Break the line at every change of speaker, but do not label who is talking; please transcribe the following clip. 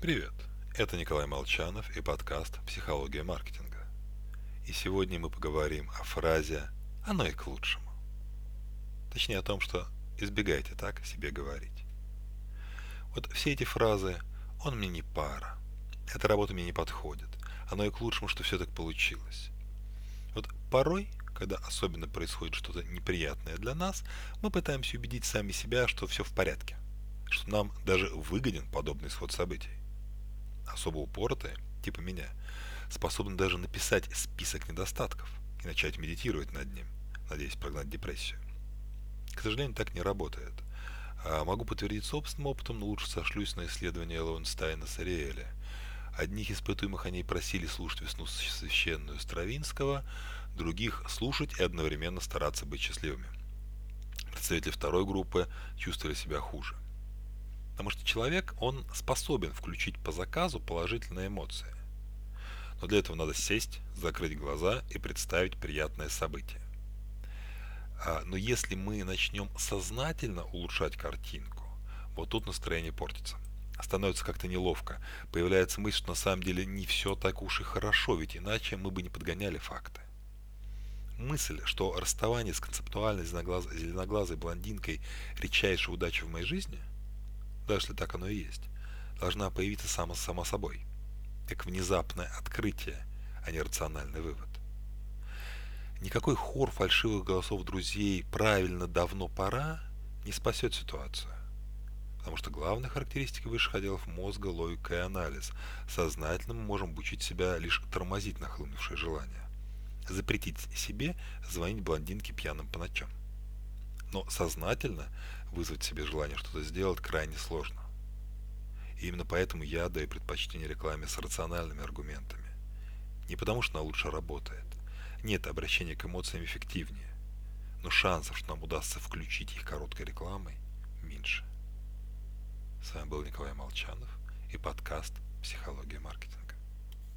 Привет, это Николай Молчанов и подкаст «Психология маркетинга». И сегодня мы поговорим о фразе «оно и к лучшему». Точнее о том, что избегайте так себе говорить. Вот все эти фразы «он мне не пара», «эта работа мне не подходит», «оно и к лучшему, что все так получилось». Вот порой, когда особенно происходит что-то неприятное для нас, мы пытаемся убедить сами себя, что все в порядке, что нам даже выгоден подобный исход событий особо упоротые, типа меня, способны даже написать список недостатков и начать медитировать над ним, надеясь прогнать депрессию. К сожалению, так не работает. А могу подтвердить собственным опытом, но лучше сошлюсь на исследования Лоуэнстайна с Ариэля. Одних испытуемых они просили слушать весну священную Стравинского, других слушать и одновременно стараться быть счастливыми. Представители второй группы чувствовали себя хуже. Потому что человек, он способен включить по заказу положительные эмоции. Но для этого надо сесть, закрыть глаза и представить приятное событие. А, но если мы начнем сознательно улучшать картинку, вот тут настроение портится. Становится как-то неловко. Появляется мысль, что на самом деле не все так уж и хорошо, ведь иначе мы бы не подгоняли факты. Мысль, что расставание с концептуальной зеленоглазой блондинкой редчайшая удача в моей жизни – даже если так оно и есть, должна появиться само, само собой, как внезапное открытие, а не рациональный вывод. Никакой хор фальшивых голосов друзей «правильно, давно пора» не спасет ситуацию. Потому что главная характеристика высших отделов мозга – логика и анализ. Сознательно мы можем учить себя лишь тормозить нахлынувшее желание. Запретить себе звонить блондинке пьяным по ночам. Но сознательно вызвать себе желание что-то сделать крайне сложно. И именно поэтому я даю предпочтение рекламе с рациональными аргументами. Не потому, что она лучше работает. Нет, обращение к эмоциям эффективнее. Но шансов, что нам удастся включить их короткой рекламой, меньше. С вами был Николай Молчанов и подкаст «Психология маркетинга».